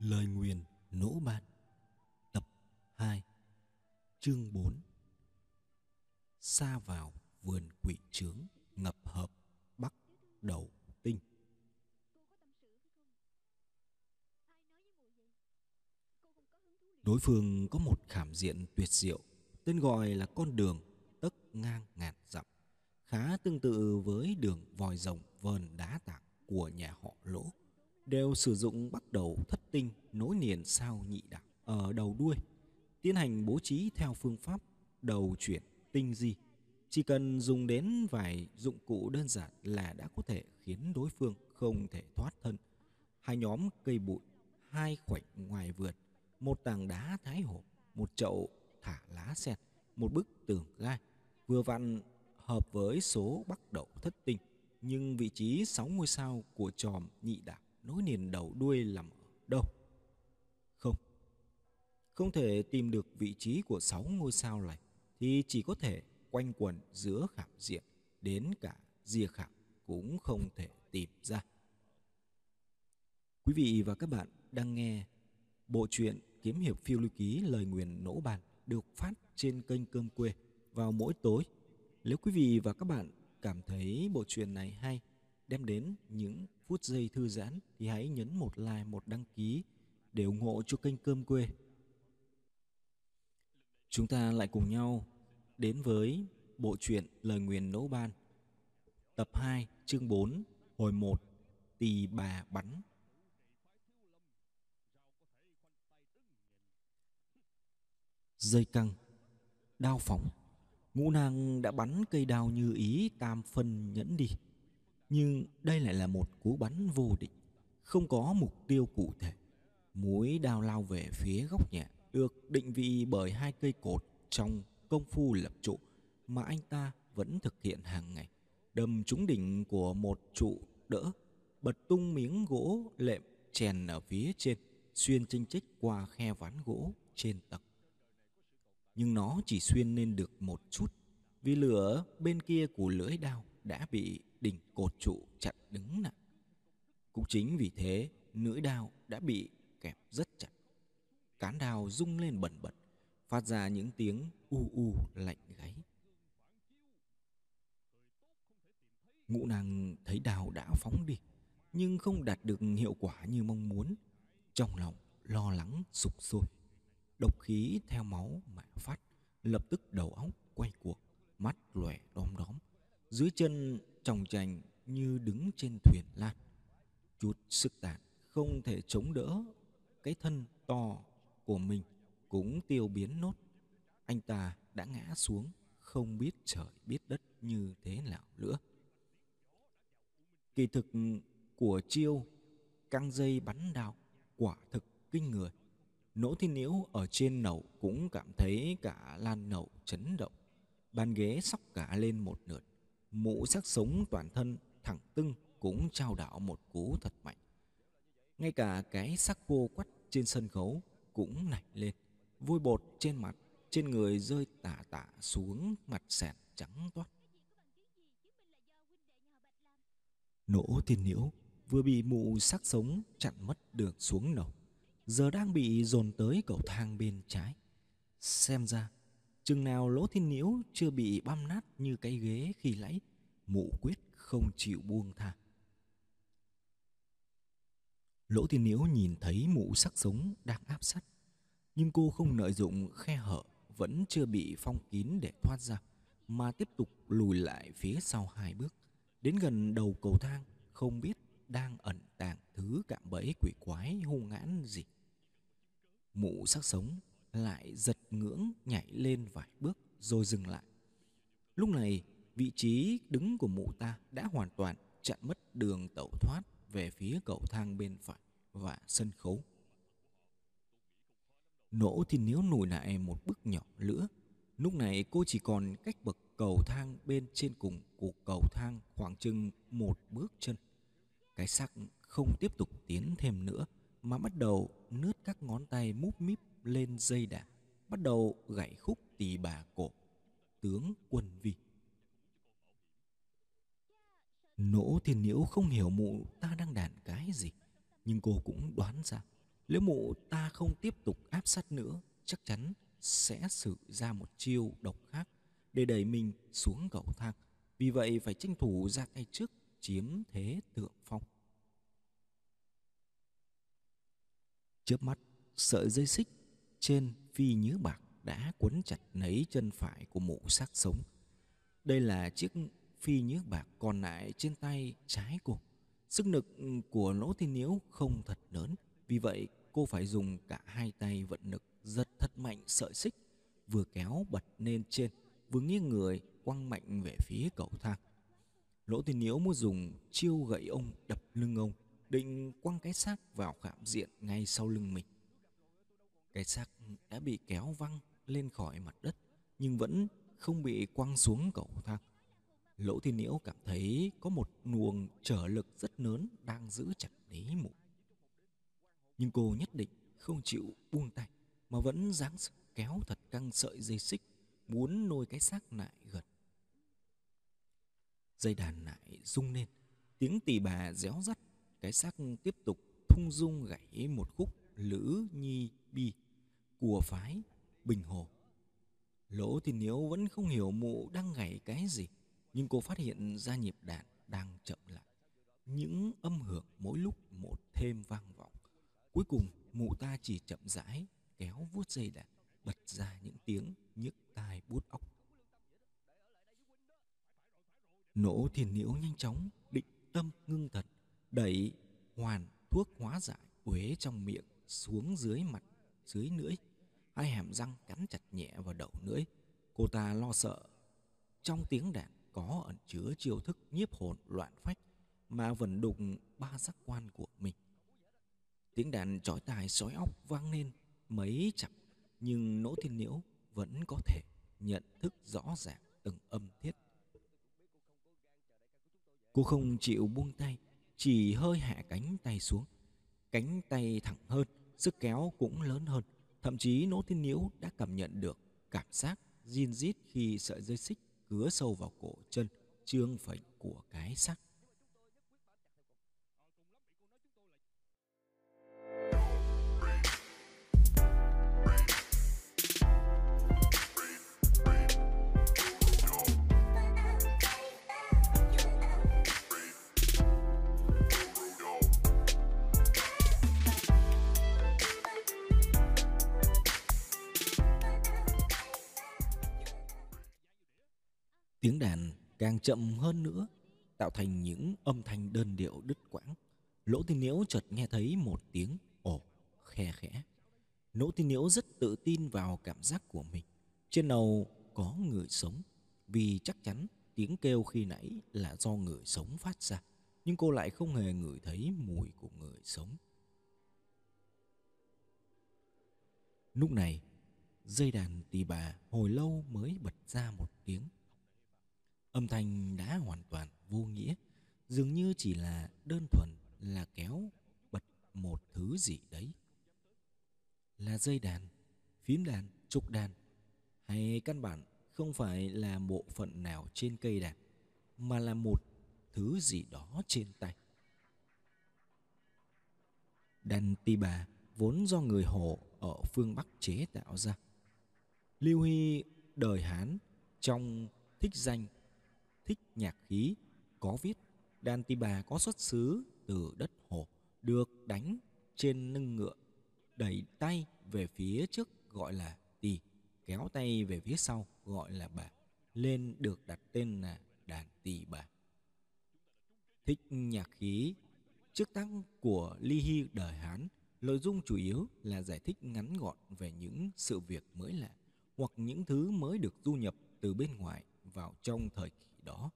Lời nguyền nỗ ban Tập 2 Chương 4 Xa vào vườn quỷ trướng ngập hợp bắc đầu tinh. Đối phương có một khảm diện tuyệt diệu, Tên gọi là con đường tấc ngang ngàn dặm, Khá tương tự với đường vòi rồng vờn đá tảng của nhà họ lỗ đều sử dụng bắt đầu thất tinh, nối liền sao nhị đạo. Ở đầu đuôi, tiến hành bố trí theo phương pháp đầu chuyển tinh di. Chỉ cần dùng đến vài dụng cụ đơn giản là đã có thể khiến đối phương không thể thoát thân. Hai nhóm cây bụi, hai khoảnh ngoài vườn, một tảng đá thái hổ, một chậu thả lá sen, một bức tường gai, vừa vặn hợp với số bắt đầu thất tinh, nhưng vị trí sáu ngôi sao của tròm nhị đạo nối liền đầu đuôi nằm ở đâu? Không. Không thể tìm được vị trí của sáu ngôi sao này thì chỉ có thể quanh quẩn giữa khảm diện đến cả rìa khảm cũng không thể tìm ra. Quý vị và các bạn đang nghe bộ truyện Kiếm hiệp phiêu lưu ký lời nguyền nỗ bàn được phát trên kênh Cơm Quê vào mỗi tối. Nếu quý vị và các bạn cảm thấy bộ truyện này hay, đem đến những phút giây thư giãn thì hãy nhấn một like, một đăng ký để ủng hộ cho kênh Cơm Quê. Chúng ta lại cùng nhau đến với bộ truyện Lời Nguyền Nỗ Ban Tập 2 chương 4 hồi 1 Tỳ bà bắn Dây căng Đao phóng Ngũ nàng đã bắn cây đao như ý tam phân nhẫn đi nhưng đây lại là một cú bắn vô định không có mục tiêu cụ thể. Mũi đao lao về phía góc nhà, được định vị bởi hai cây cột trong công phu lập trụ mà anh ta vẫn thực hiện hàng ngày. Đâm trúng đỉnh của một trụ đỡ, bật tung miếng gỗ lệm chèn ở phía trên, xuyên chênh chích qua khe ván gỗ trên tầng. Nhưng nó chỉ xuyên lên được một chút, vì lửa bên kia của lưỡi đao đã bị đỉnh cột trụ chặn đứng lại. Cũng chính vì thế, lưỡi đao đã bị kẹp rất chặt. Cán đao rung lên bẩn bật, phát ra những tiếng u u lạnh gáy. Ngũ nàng thấy đào đã phóng đi, nhưng không đạt được hiệu quả như mong muốn. Trong lòng lo lắng sụp sôi. Độc khí theo máu mà phát, lập tức đầu óc quay cuộc, mắt lòe đom đóm. Dưới chân tròng trành như đứng trên thuyền lan chút sức tàn không thể chống đỡ cái thân to của mình cũng tiêu biến nốt. Anh ta đã ngã xuống, không biết trời biết đất như thế nào nữa. Kỳ thực của chiêu, căng dây bắn đao quả thực kinh người. Nỗ thiên nhiễu ở trên nậu cũng cảm thấy cả lan nậu chấn động. Bàn ghế sóc cả lên một lượt mũ sắc sống toàn thân thẳng tưng cũng trao đảo một cú thật mạnh. Ngay cả cái sắc cô quắt trên sân khấu cũng nảy lên vôi bột trên mặt trên người rơi tả tả xuống mặt sẹt trắng toát. Nỗ thiên nhiễu vừa bị mụ sắc sống chặn mất đường xuống nổ, giờ đang bị dồn tới cầu thang bên trái. Xem ra chừng nào lỗ thiên nhiễu chưa bị băm nát như cái ghế khi lấy, mụ quyết không chịu buông tha. Lỗ thiên nhiễu nhìn thấy mụ sắc sống đang áp sát, nhưng cô không lợi dụng khe hở, vẫn chưa bị phong kín để thoát ra, mà tiếp tục lùi lại phía sau hai bước. Đến gần đầu cầu thang, không biết đang ẩn tàng thứ cạm bẫy quỷ quái hung hãn gì. Mụ sắc sống lại giật ngưỡng nhảy lên vài bước rồi dừng lại. Lúc này, vị trí đứng của mụ ta đã hoàn toàn chặn mất đường tẩu thoát về phía cầu thang bên phải và sân khấu. Nỗ thì nếu nùi lại một bước nhỏ nữa. Lúc này cô chỉ còn cách bậc cầu thang bên trên cùng của cầu thang khoảng chừng một bước chân. Cái xác không tiếp tục tiến thêm nữa, mà bắt đầu nướt các ngón tay múp míp lên dây đàn bắt đầu gảy khúc tỳ bà cổ tướng quân vi nỗ thiên nhiễu không hiểu mụ ta đang đàn cái gì nhưng cô cũng đoán ra Nếu mụ ta không tiếp tục áp sát nữa, chắc chắn sẽ sử ra một chiêu độc khác để đẩy mình xuống cầu thang. Vì vậy phải tranh thủ ra tay trước, chiếm thế thượng phong. Chớp mắt, sợi dây xích trên phi nhứ bạc đã quấn chặt lấy chân phải của mụ xác sống. Đây là chiếc phi nhứ bạc còn lại trên tay trái cô. Sức lực của lỗ thiên nhiễu không thật lớn, vì vậy cô phải dùng cả hai tay vận lực giật thật mạnh sợi xích, vừa kéo bật lên trên, vừa nghiêng người quăng mạnh về phía cầu thang. Lỗ thiên nhiễu muốn dùng chiêu gậy ông đập lưng ông, định quăng cái xác vào khảm diện ngay sau lưng mình. Cái xác đã bị kéo văng lên khỏi mặt đất, nhưng vẫn không bị quăng xuống cầu thang. Lỗ Thiên Nhiễu cảm thấy có một luồng trở lực rất lớn đang giữ chặt lấy mụ. Nhưng cô nhất định không chịu buông tay mà vẫn dáng sức kéo thật căng sợi dây xích muốn nôi cái xác lại gần. Dây đàn lại rung lên, tiếng tỳ bà réo rắt, cái xác tiếp tục thung dung gãy một khúc lữ nhi bi của phái Bình Hồ. Lỗ Thiên Nhiễu vẫn không hiểu mụ đang gảy cái gì nhưng cô phát hiện ra nhịp đạn đang chậm lại. Những âm hưởng mỗi lúc một thêm vang vọng. Cuối cùng, mụ ta chỉ chậm rãi kéo vuốt dây đạn bật ra những tiếng nhức tai bút óc. Nỗ Thiên nhiễu nhanh chóng, định tâm ngưng thật, đẩy hoàn thuốc hóa giải uế trong miệng xuống dưới mặt, dưới lưỡi. Hai hàm răng cắn chặt nhẹ vào đầu lưỡi. Cô ta lo sợ trong tiếng đàn có ẩn chứa chiêu thức nhiếp hồn loạn phách mà vẫn đụng ba giác quan của mình. Tiếng đàn chói tai sói óc vang lên mấy chập nhưng Nỗ Thiên Nhiễu vẫn có thể nhận thức rõ ràng từng âm thiết. Cô không chịu buông tay, chỉ hơi hạ cánh tay xuống. Cánh tay thẳng hơn, sức kéo cũng lớn hơn. Thậm chí Nỗ Thiên Nhiễu đã cảm nhận được cảm giác zin rít khi sợi dây xích cứa sâu vào cổ chân trương phệnh của cái xác đàn càng chậm hơn nữa, tạo thành những âm thanh đơn điệu đứt quãng. Lỗ tin Nhiễu chợt nghe thấy một tiếng ồ khe khẽ. Lỗ tin Nhiễu rất tự tin vào cảm giác của mình. Trên đầu có người sống, vì chắc chắn tiếng kêu khi nãy là do người sống phát ra, nhưng cô lại không hề ngửi thấy mùi của người sống. Lúc này, dây đàn tỳ bà hồi lâu mới bật ra một tiếng Âm thanh đã hoàn toàn vô nghĩa, dường như chỉ là đơn thuần là kéo bật một thứ gì đấy. Là dây đàn, phím đàn, trục đàn hay căn bản không phải là bộ phận nào trên cây đàn mà là một thứ gì đó trên tay. Đàn tỳ bà vốn do người Hồ ở phương Bắc chế tạo ra. Lưu Hy đời Hán trong thích danh thích nhạc khí, có viết. Đàn tỳ bà có xuất xứ từ đất hồ, được đánh trên lưng ngựa, đẩy tay về phía trước gọi là tỳ, kéo tay về phía sau gọi là bà. Lên được đặt tên là đàn tỳ bà. Thích nhạc khí trước tác của ly hy đời hán, nội dung chủ yếu là giải thích ngắn gọn về những sự việc mới lạ hoặc những thứ mới được du nhập từ bên ngoài vào trong thời kỳ đó.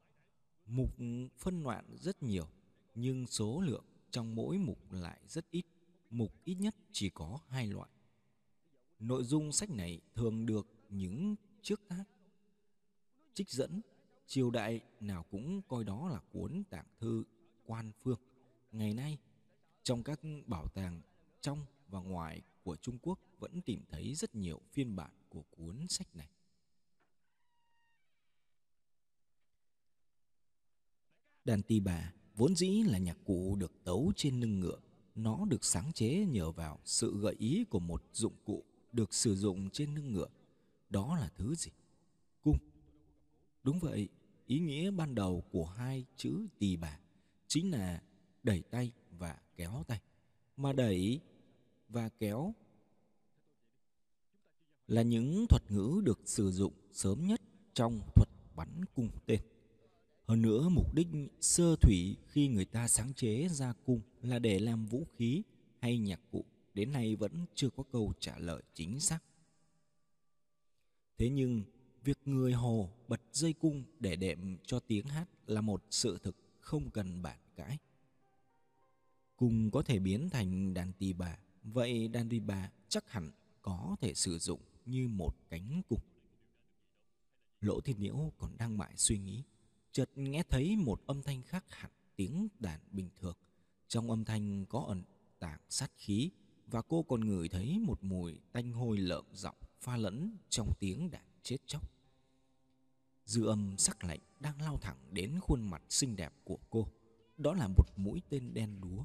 Mục phân loại rất nhiều, nhưng số lượng trong mỗi mục lại rất ít. Mục ít nhất chỉ có hai loại. Nội dung sách này thường được những trước tác trích dẫn triều đại nào cũng coi đó là cuốn tạng thư quan phương. Ngày nay, trong các bảo tàng trong và ngoài của Trung Quốc vẫn tìm thấy rất nhiều phiên bản của cuốn sách này. Đàn tỳ bà vốn dĩ là nhạc cụ được tấu trên lưng ngựa, nó được sáng chế nhờ vào sự gợi ý của một dụng cụ được sử dụng trên lưng ngựa. Đó là thứ gì? Cung. Đúng vậy, ý nghĩa ban đầu của hai chữ tỳ bà chính là đẩy tay và kéo tay. Mà đẩy và kéo là những thuật ngữ được sử dụng sớm nhất trong thuật bắn cung tên. Hơn nữa, mục đích sơ thủy khi người ta sáng chế ra cung là để làm vũ khí hay nhạc cụ, đến nay vẫn chưa có câu trả lời chính xác. Thế nhưng, việc người Hồ bật dây cung để đệm cho tiếng hát là một sự thực không cần bản cãi. Cung có thể biến thành đàn tỳ bà, vậy đàn tỳ bà chắc hẳn có thể sử dụng như một cánh cung. Lỗ Thiên Nhiễu còn đang mãi suy nghĩ, chợt nghe thấy một âm thanh khác hẳn tiếng đàn bình thường. Trong âm thanh có ẩn tàng sát khí và cô còn ngửi thấy một mùi tanh hôi lợm giọng pha lẫn trong tiếng đàn chết chóc. Dư âm sắc lạnh đang lao thẳng đến khuôn mặt xinh đẹp của cô. Đó là một mũi tên đen đúa,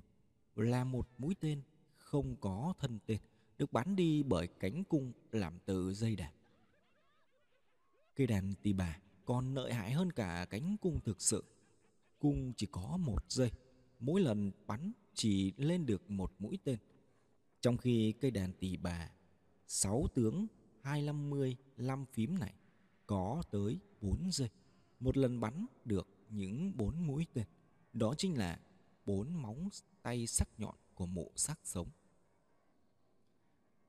là một mũi tên không có thân tên, được bắn đi bởi cánh cung làm từ dây đàn. Cây đàn tỳ bà còn lợi hại hơn cả cánh cung thực sự. Cung chỉ có một giây mỗi lần bắn chỉ lên được một mũi tên. Trong khi cây đàn tỳ bà, sáu tướng 250 5 phím này có tới 4 giây. Một lần bắn được những bốn mũi tên. Đó chính là bốn móng tay sắc nhọn của mộ xác sống.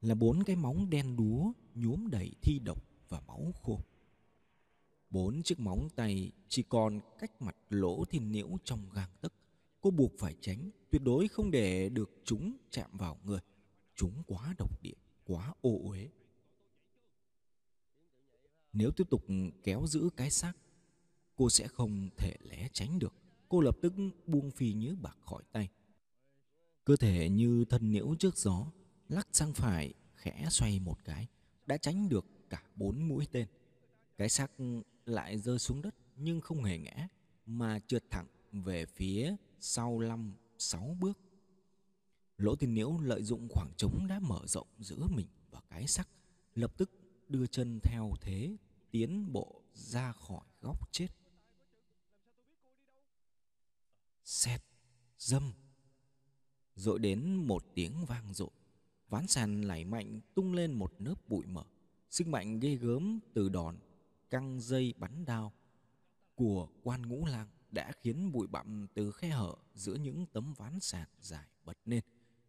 Là bốn cái móng đen đúa nhuốm đầy thi độc và máu khô. Bốn chiếc móng tay chỉ còn cách mặt lỗ thiên nhiễu trong gang tấc. Cô buộc phải tránh, tuyệt đối không để được chúng chạm vào người. Chúng quá độc địa, quá ô uế. Nếu tiếp tục kéo giữ cái xác, cô sẽ không thể lé tránh được. Cô lập tức buông phi nhớ bạc khỏi tay. Cơ thể như thân nhiễu trước gió, lắc sang phải, khẽ xoay một cái, đã tránh được cả bốn mũi tên. Cái xác lại rơi xuống đất nhưng không hề ngã, mà trượt thẳng về phía sau năm sáu bước. Lỗ tiên nhiễu lợi dụng khoảng trống đã mở rộng giữa mình và cái sắc, lập tức đưa chân theo thế tiến bộ ra khỏi góc chết. Xẹt, dâm, dội đến một tiếng vang dội. Ván sàn lảy mạnh tung lên một lớp bụi mờ. Sức mạnh ghê gớm từ đòn căng dây bắn đao của quan ngũ lang đã khiến bụi bặm từ khe hở giữa những tấm ván sàn dài bật lên,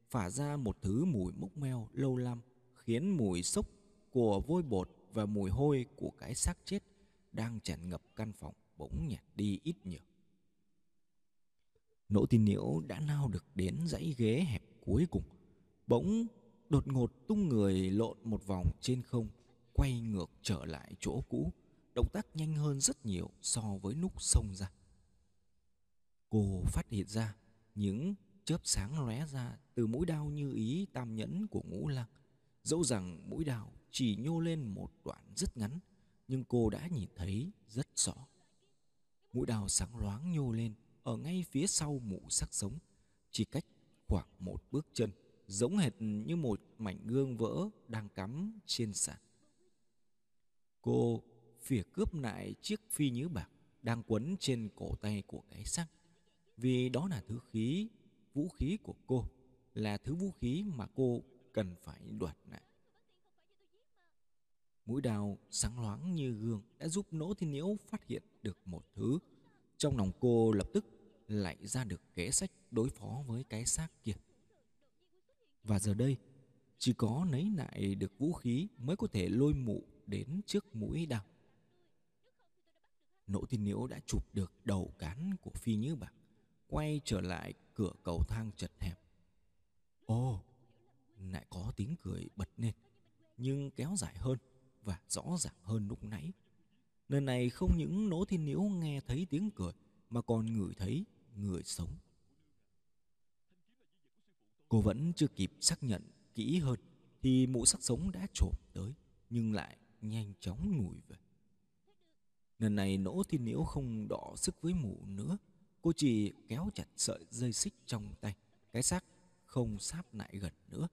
phả ra một thứ mùi mốc meo lâu lắm khiến mùi sốc của vôi bột và mùi hôi của cái xác chết đang tràn ngập căn phòng bỗng nhạt đi ít nhiều. Nỗ tin nhiễu đã nao được đến dãy ghế hẹp cuối cùng. Bỗng đột ngột tung người lộn một vòng trên không, quay ngược trở lại chỗ cũ, động tác nhanh hơn rất nhiều so với lúc xông ra. Cô phát hiện ra những chớp sáng lóe ra từ mũi đao như ý tam nhẫn của ngũ lăng. Dẫu rằng mũi đao chỉ nhô lên một đoạn rất ngắn, nhưng cô đã nhìn thấy rất rõ. Mũi đao sáng loáng nhô lên ở ngay phía sau mũ sắc sống, chỉ cách khoảng một bước chân, giống hệt như một mảnh gương vỡ đang cắm trên sàn. Cô phỉa cướp lại chiếc phi nhứ bạc đang quấn trên cổ tay của cái xác. Vì đó là thứ khí, vũ khí của cô, là thứ vũ khí mà cô cần phải đoạt lại. Mũi đào sáng loáng như gương đã giúp Nỗ Thiên Nhiễu phát hiện được một thứ. Trong lòng cô lập tức lại ra được kế sách đối phó với cái xác kia. Và giờ đây, chỉ có nấy lại được vũ khí mới có thể lôi mụ đến trước mũi đào. Nỗ Thiên Nhiễu đã chụp được đầu cán của Phi Như Bạc, quay trở lại cửa cầu thang chật hẹp. Ồ, lại có tiếng cười bật lên, nhưng kéo dài hơn và rõ ràng hơn lúc nãy. Lần này không những Nỗ Thiên Nhiễu nghe thấy tiếng cười mà còn ngửi thấy người sống. Cô vẫn chưa kịp xác nhận kỹ hơn thì mụ sắc sống đã trộm tới nhưng lại nhanh chóng lùi về. Lần này Nỗ Thiên Nhiễu không đỏ sức với mụ nữa, cô chỉ kéo chặt sợi dây xích trong tay. Cái xác không sáp lại gần nữa.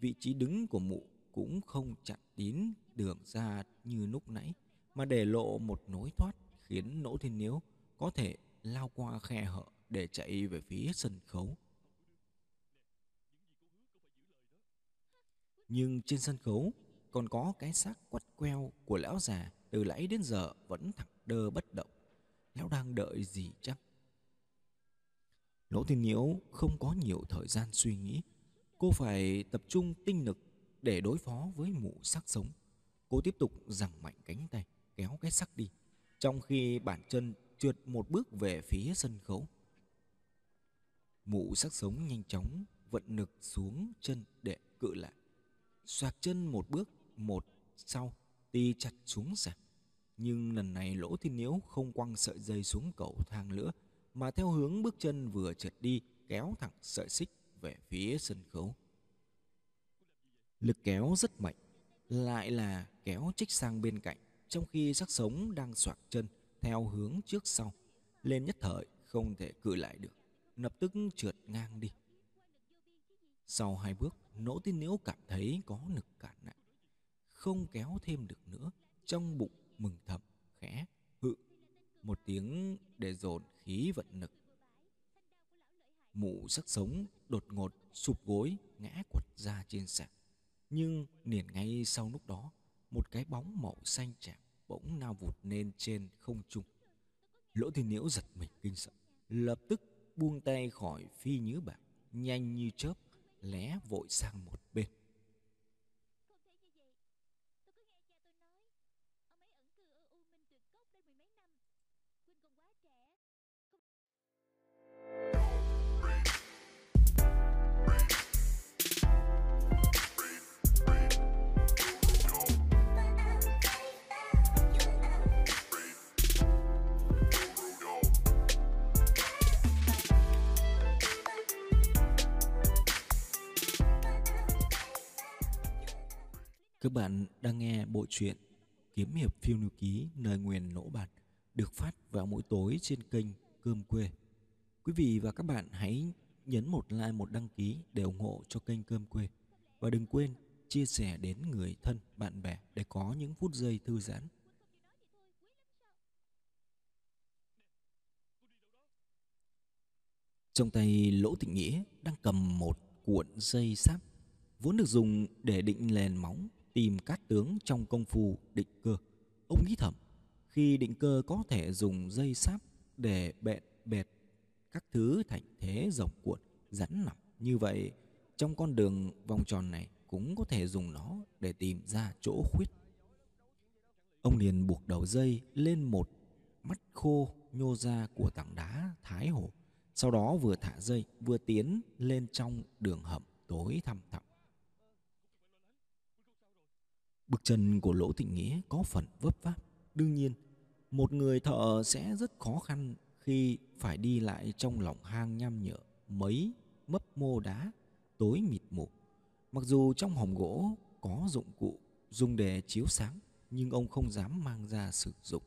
Vị trí đứng của mụ cũng không chặn đến đường ra như lúc nãy, mà để lộ một nối thoát khiến Nỗ Thiên Niếu có thể lao qua khe hở để chạy về phía sân khấu. Nhưng trên sân khấu còn có cái xác quắt queo của lão già từ nãy đến giờ vẫn thẳng đơ bất động. Lão đang đợi gì chắc? Lỗ Thiên Nhiễu không có nhiều thời gian suy nghĩ. Cô phải tập trung tinh lực để đối phó với mụ sắc sống. Cô tiếp tục giằng mạnh cánh tay, kéo cái sắc đi, trong khi bản chân trượt một bước về phía sân khấu. Mụ sắc sống nhanh chóng vận lực xuống chân để cự lại. Xoạc chân một bước, một sau, ti chặt xuống sàn. Nhưng lần này Lỗ Thiên Nhiễu không quăng sợi dây xuống cầu thang nữa, mà theo hướng bước chân vừa trượt đi kéo thẳng sợi xích về phía sân khấu. Lực kéo rất mạnh, lại là kéo trích sang bên cạnh, trong khi sắc sống đang xoạc chân theo hướng trước sau. Lên nhất thời không thể cự lại được, lập tức trượt ngang đi. Sau hai bước, nỗ tin nếu cảm thấy có lực cản lại. Không kéo thêm được nữa, trong bụng mừng thầm, khẽ, hự. Một tiếng để dồn khí vận lực. Mụ sắc sống đột ngột sụp gối ngã quật ra trên sàn. Nhưng liền ngay sau lúc đó, một cái bóng màu xanh chạm bỗng nao vụt lên trên không trung. Lỗ thiên nhiễu giật mình kinh sợ, lập tức buông tay khỏi phi nhứ bạc, nhanh như chớp, lé vội sang một bên. Các bạn đang nghe bộ truyện Kiếm hiệp phiêu lưu ký nơi nguyền nỗ bạt được phát vào mỗi tối trên kênh Cơm Quê. Quý vị và các bạn hãy nhấn một like một đăng ký để ủng hộ cho kênh Cơm Quê. Và đừng quên chia sẻ đến người thân, bạn bè để có những phút giây thư giãn. Trong tay Lỗ Tịnh Nghĩa đang cầm một cuộn dây sáp vốn được dùng để định lèn móng tìm cát tướng trong công phu định cơ. Ông nghĩ thầm, khi định cơ có thể dùng dây sáp để bẹn bẹt các thứ thành thế rồng cuộn, rắn nặng. Như vậy, trong con đường vòng tròn này cũng có thể dùng nó để tìm ra chỗ khuyết. Ông liền buộc đầu dây lên một mắt khô nhô ra của tảng đá thái hồ. Sau đó vừa thả dây vừa tiến lên trong đường hầm tối thăm thẳm. Bước chân của Lỗ Thịnh Nghĩa có phần vấp váp. Đương nhiên, một người thợ sẽ rất khó khăn khi phải đi lại trong lòng hang nham nhở mấy mấp mô đá tối mịt mù. Mặc dù trong hòm gỗ có dụng cụ dùng để chiếu sáng, nhưng ông không dám mang ra sử dụng.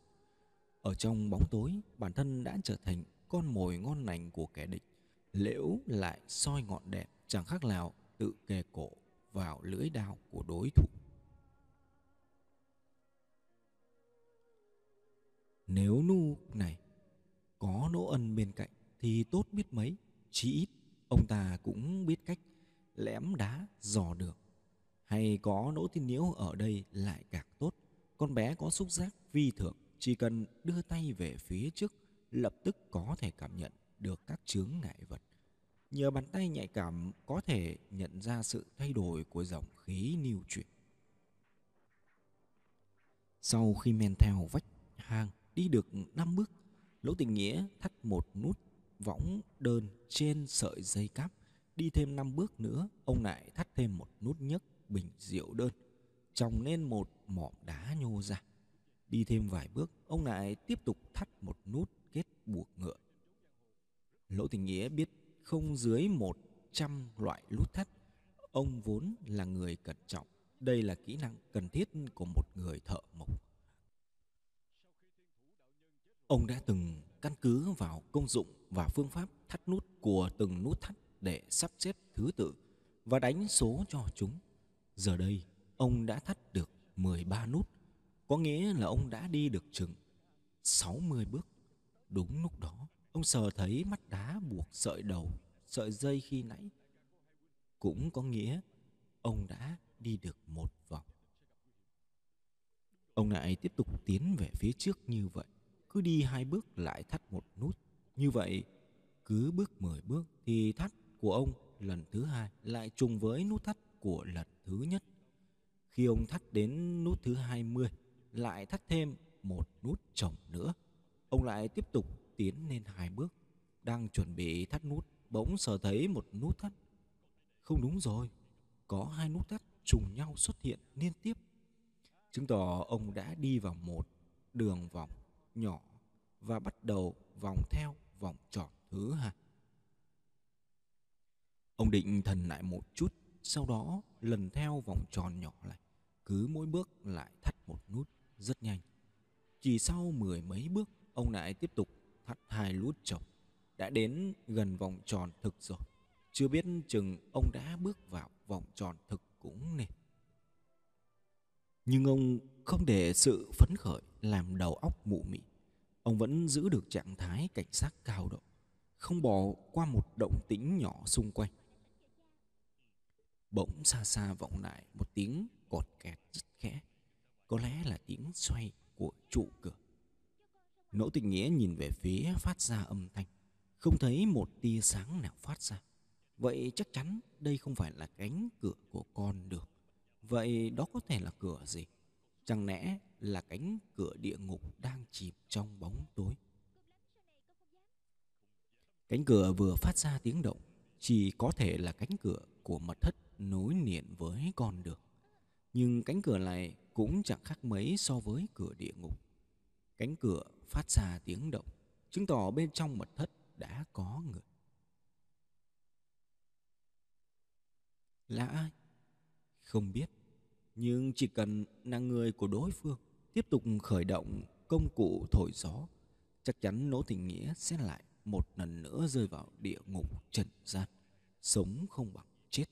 Ở trong bóng tối, bản thân đã trở thành con mồi ngon lành của kẻ địch. Liễu lại soi ngọn đèn chẳng khác nào tự kề cổ vào lưỡi đao của đối thủ. Nếu nu này có nỗ ân bên cạnh thì tốt biết mấy, chỉ ít ông ta cũng biết cách lẽm đá dò được. Hay có nỗ thiên nhiễu ở đây lại càng tốt. Con bé có xúc giác vi thượng, chỉ cần đưa tay về phía trước lập tức có thể cảm nhận được các chướng ngại vật. Nhờ bàn tay nhạy cảm có thể nhận ra sự thay đổi của dòng khí lưu chuyển. Sau khi men theo vách hang, Đi được năm bước, Lỗ Tình Nghĩa thắt một nút võng đơn trên sợi dây cáp. Đi thêm năm bước nữa, ông lại thắt thêm một nút nhấc bình rượu đơn, trồng lên một mỏm đá nhô ra. Đi thêm vài bước, ông lại tiếp tục thắt một nút kết buộc ngựa. Lỗ Tình Nghĩa biết không dưới một trăm loại nút thắt. Ông vốn là người cẩn trọng. Đây là kỹ năng cần thiết của một người thợ mộc. Ông đã từng căn cứ vào công dụng và phương pháp thắt nút của từng nút thắt để sắp xếp thứ tự và đánh số cho chúng. Giờ đây, ông đã thắt được 13 nút, có nghĩa là ông đã đi được chừng 60 bước. Đúng lúc đó, ông sờ thấy mắt đá buộc sợi đầu, sợi dây khi nãy. Cũng có nghĩa ông đã đi được một vòng. Ông lại tiếp tục tiến về phía trước như vậy, cứ đi hai bước lại thắt một nút. Như vậy, cứ bước 10 bước thì thắt của ông lần thứ hai lại trùng với nút thắt của lần thứ nhất. Khi ông thắt đến nút thứ 20, lại thắt thêm một nút chồng nữa. Ông lại tiếp tục tiến lên hai bước, đang chuẩn bị thắt nút, bỗng sờ thấy một nút thắt. Không đúng rồi, có hai nút thắt trùng nhau xuất hiện liên tiếp. Chứng tỏ ông đã đi vào một đường vòng nhỏ và bắt đầu vòng theo vòng tròn thứ hai. Ông định thần lại một chút, sau đó lần theo vòng tròn nhỏ lại, cứ mỗi bước lại thắt một nút rất nhanh. Chỉ sau mười mấy bước, ông lại tiếp tục thắt hai nút chồng. Đã đến gần vòng tròn thực rồi. Chưa biết chừng ông đã bước vào vòng tròn thực cũng nên. Nhưng ông không để sự phấn khởi làm đầu óc mụ mị. Ông vẫn giữ được trạng thái cảnh giác cao độ, không bỏ qua một động tĩnh nhỏ xung quanh. Bỗng xa xa vọng lại một tiếng cọt kẹt rất khẽ, có lẽ là tiếng xoay của trụ cửa. Nỗ tình nghĩa nhìn về phía phát ra âm thanh, không thấy một tia sáng nào phát ra. Vậy chắc chắn đây không phải là cánh cửa của con được. Vậy đó có thể là cửa gì? Chẳng lẽ là cánh cửa địa ngục đang chìm trong bóng tối? Cánh cửa vừa phát ra tiếng động, chỉ có thể là cánh cửa của mật thất nối liền với con đường. Nhưng cánh cửa này cũng chẳng khác mấy so với cửa địa ngục. Cánh cửa phát ra tiếng động, chứng tỏ bên trong mật thất đã có người. Là ai? Không biết. Nhưng chỉ cần là người của đối phương tiếp tục khởi động công cụ thổi gió, chắc chắn Nỗ Tình Nghĩa sẽ lại một lần nữa rơi vào địa ngục trần gian, sống không bằng chết.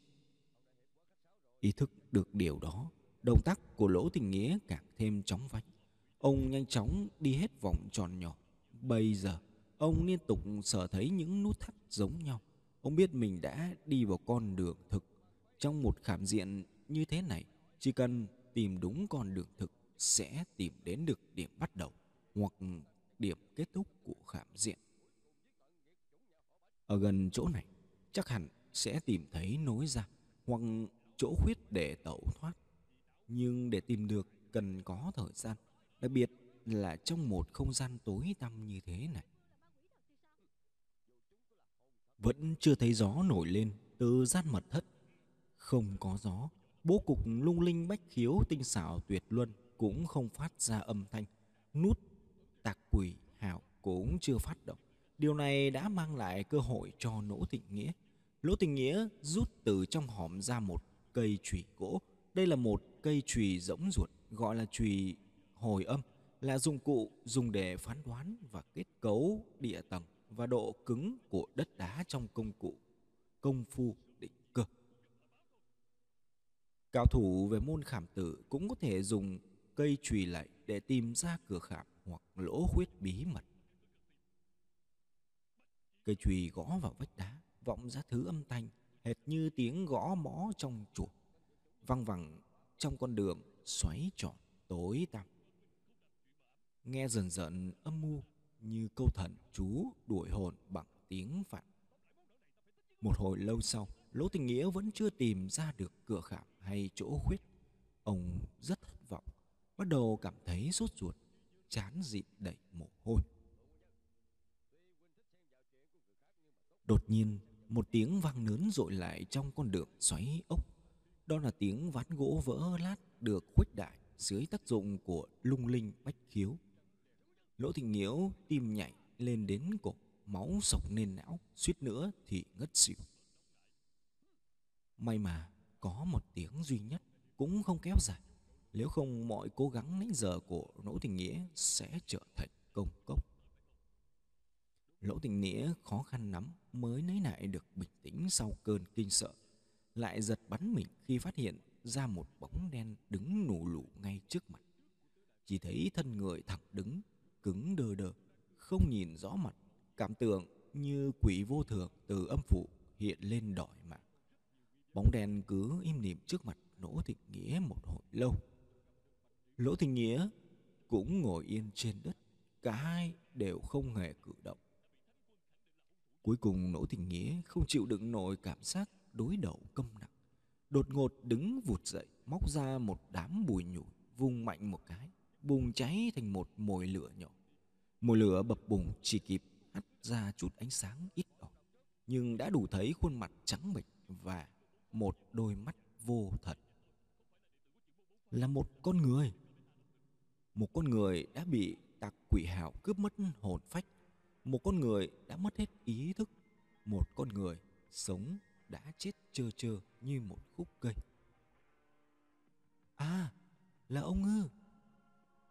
Ý thức được điều đó, động tác của Lỗ Tình Nghĩa càng thêm chóng vánh. Ông nhanh chóng đi hết vòng tròn nhỏ. Bây giờ, ông liên tục sở thấy những nút thắt giống nhau. Ông biết mình đã đi vào con đường thực. Trong một khảm diện như thế này, chỉ cần tìm đúng con đường thực sẽ tìm đến được điểm bắt đầu hoặc điểm kết thúc của khảm diện. Ở gần chỗ này, chắc hẳn sẽ tìm thấy nối ra hoặc chỗ khuyết để tẩu thoát. Nhưng để tìm được cần có thời gian, đặc biệt là trong một không gian tối tăm như thế này. Vẫn chưa thấy gió nổi lên từ gian mật thất. Không có gió, bố cục lung linh bách khiếu tinh xảo tuyệt luân cũng không phát ra âm thanh. Nút tạc quỷ hào cũng chưa phát động. Điều này đã mang lại cơ hội cho lỗ Tịnh Nghĩa. Lỗ Tịnh Nghĩa rút từ trong hòm ra một cây chùy gỗ. Đây là một cây chùy rỗng ruột, gọi là chùy hồi âm, là dụng cụ dùng để phán đoán và kết cấu địa tầng và độ cứng của đất đá trong công cụ công phu. Cao thủ về môn khảm tử cũng có thể dùng cây chùy lạy để tìm ra cửa khảm hoặc lỗ khuyết bí mật. Cây chùy gõ vào vách đá, vọng ra thứ âm thanh, hệt như tiếng gõ mõ trong chuột văng vẳng trong con đường xoáy tròn tối tăm. Nghe dần dần âm mưu như câu thần chú đuổi hồn bằng tiếng phạn. Một hồi lâu sau, Lỗ Tình Nghĩa vẫn chưa tìm ra được cửa khảm hay chỗ khuyết. Ông rất thất vọng, bắt đầu cảm thấy sốt ruột, chán dịt đầy mồ hôi. Đột nhiên, một tiếng vang lớn rội lại trong con đường xoáy ốc. Đó là tiếng ván gỗ vỡ lát được khuếch đại dưới tác dụng của lung linh bách khiếu. Lỗ Thịnh Nhiễu tim nhảy lên đến cổ, máu sộc lên não, suýt nữa thì ngất xỉu. May mà có một tiếng duy nhất cũng không kéo dài. Nếu không mọi cố gắng nãy giờ của Lỗ tình Nghĩa sẽ trở thành công cốc. Lỗ Tình Nghĩa khó khăn lắm mới lấy lại được bình tĩnh sau cơn kinh sợ. Lại giật bắn mình khi phát hiện ra một bóng đen đứng nù lù ngay trước mặt. Chỉ thấy thân người thẳng đứng, cứng đơ đơ, không nhìn rõ mặt, cảm tưởng như quỷ vô thường từ âm phủ hiện lên đòi mạng. Bóng đen cứ im lìm trước mặt Lỗ Thịnh Nghĩa một hồi lâu. Lỗ Thịnh Nghĩa cũng ngồi yên trên đất, cả hai đều không hề cử động. Cuối cùng Lỗ Thịnh Nghĩa không chịu đựng nổi cảm giác đối đầu câm nặng. Đột ngột đứng vụt dậy, móc ra một đám bùi nhủi, vung mạnh một cái, bùng cháy thành một mồi lửa nhỏ. Mồi lửa bập bùng chỉ kịp hắt ra chút ánh sáng ít ỏi, nhưng đã đủ thấy khuôn mặt trắng bệch và một đôi mắt vô thật. Là một con người. Một con người đã bị tặc quỷ hạo cướp mất hồn phách. Một con người đã mất hết ý thức. Một con người sống đã chết trơ trơ như một khúc cây. À, là ông ư?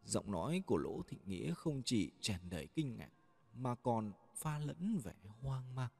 Giọng nói của Lỗ thị Nghĩa không chỉ tràn đầy kinh ngạc mà còn pha lẫn vẻ hoang mang.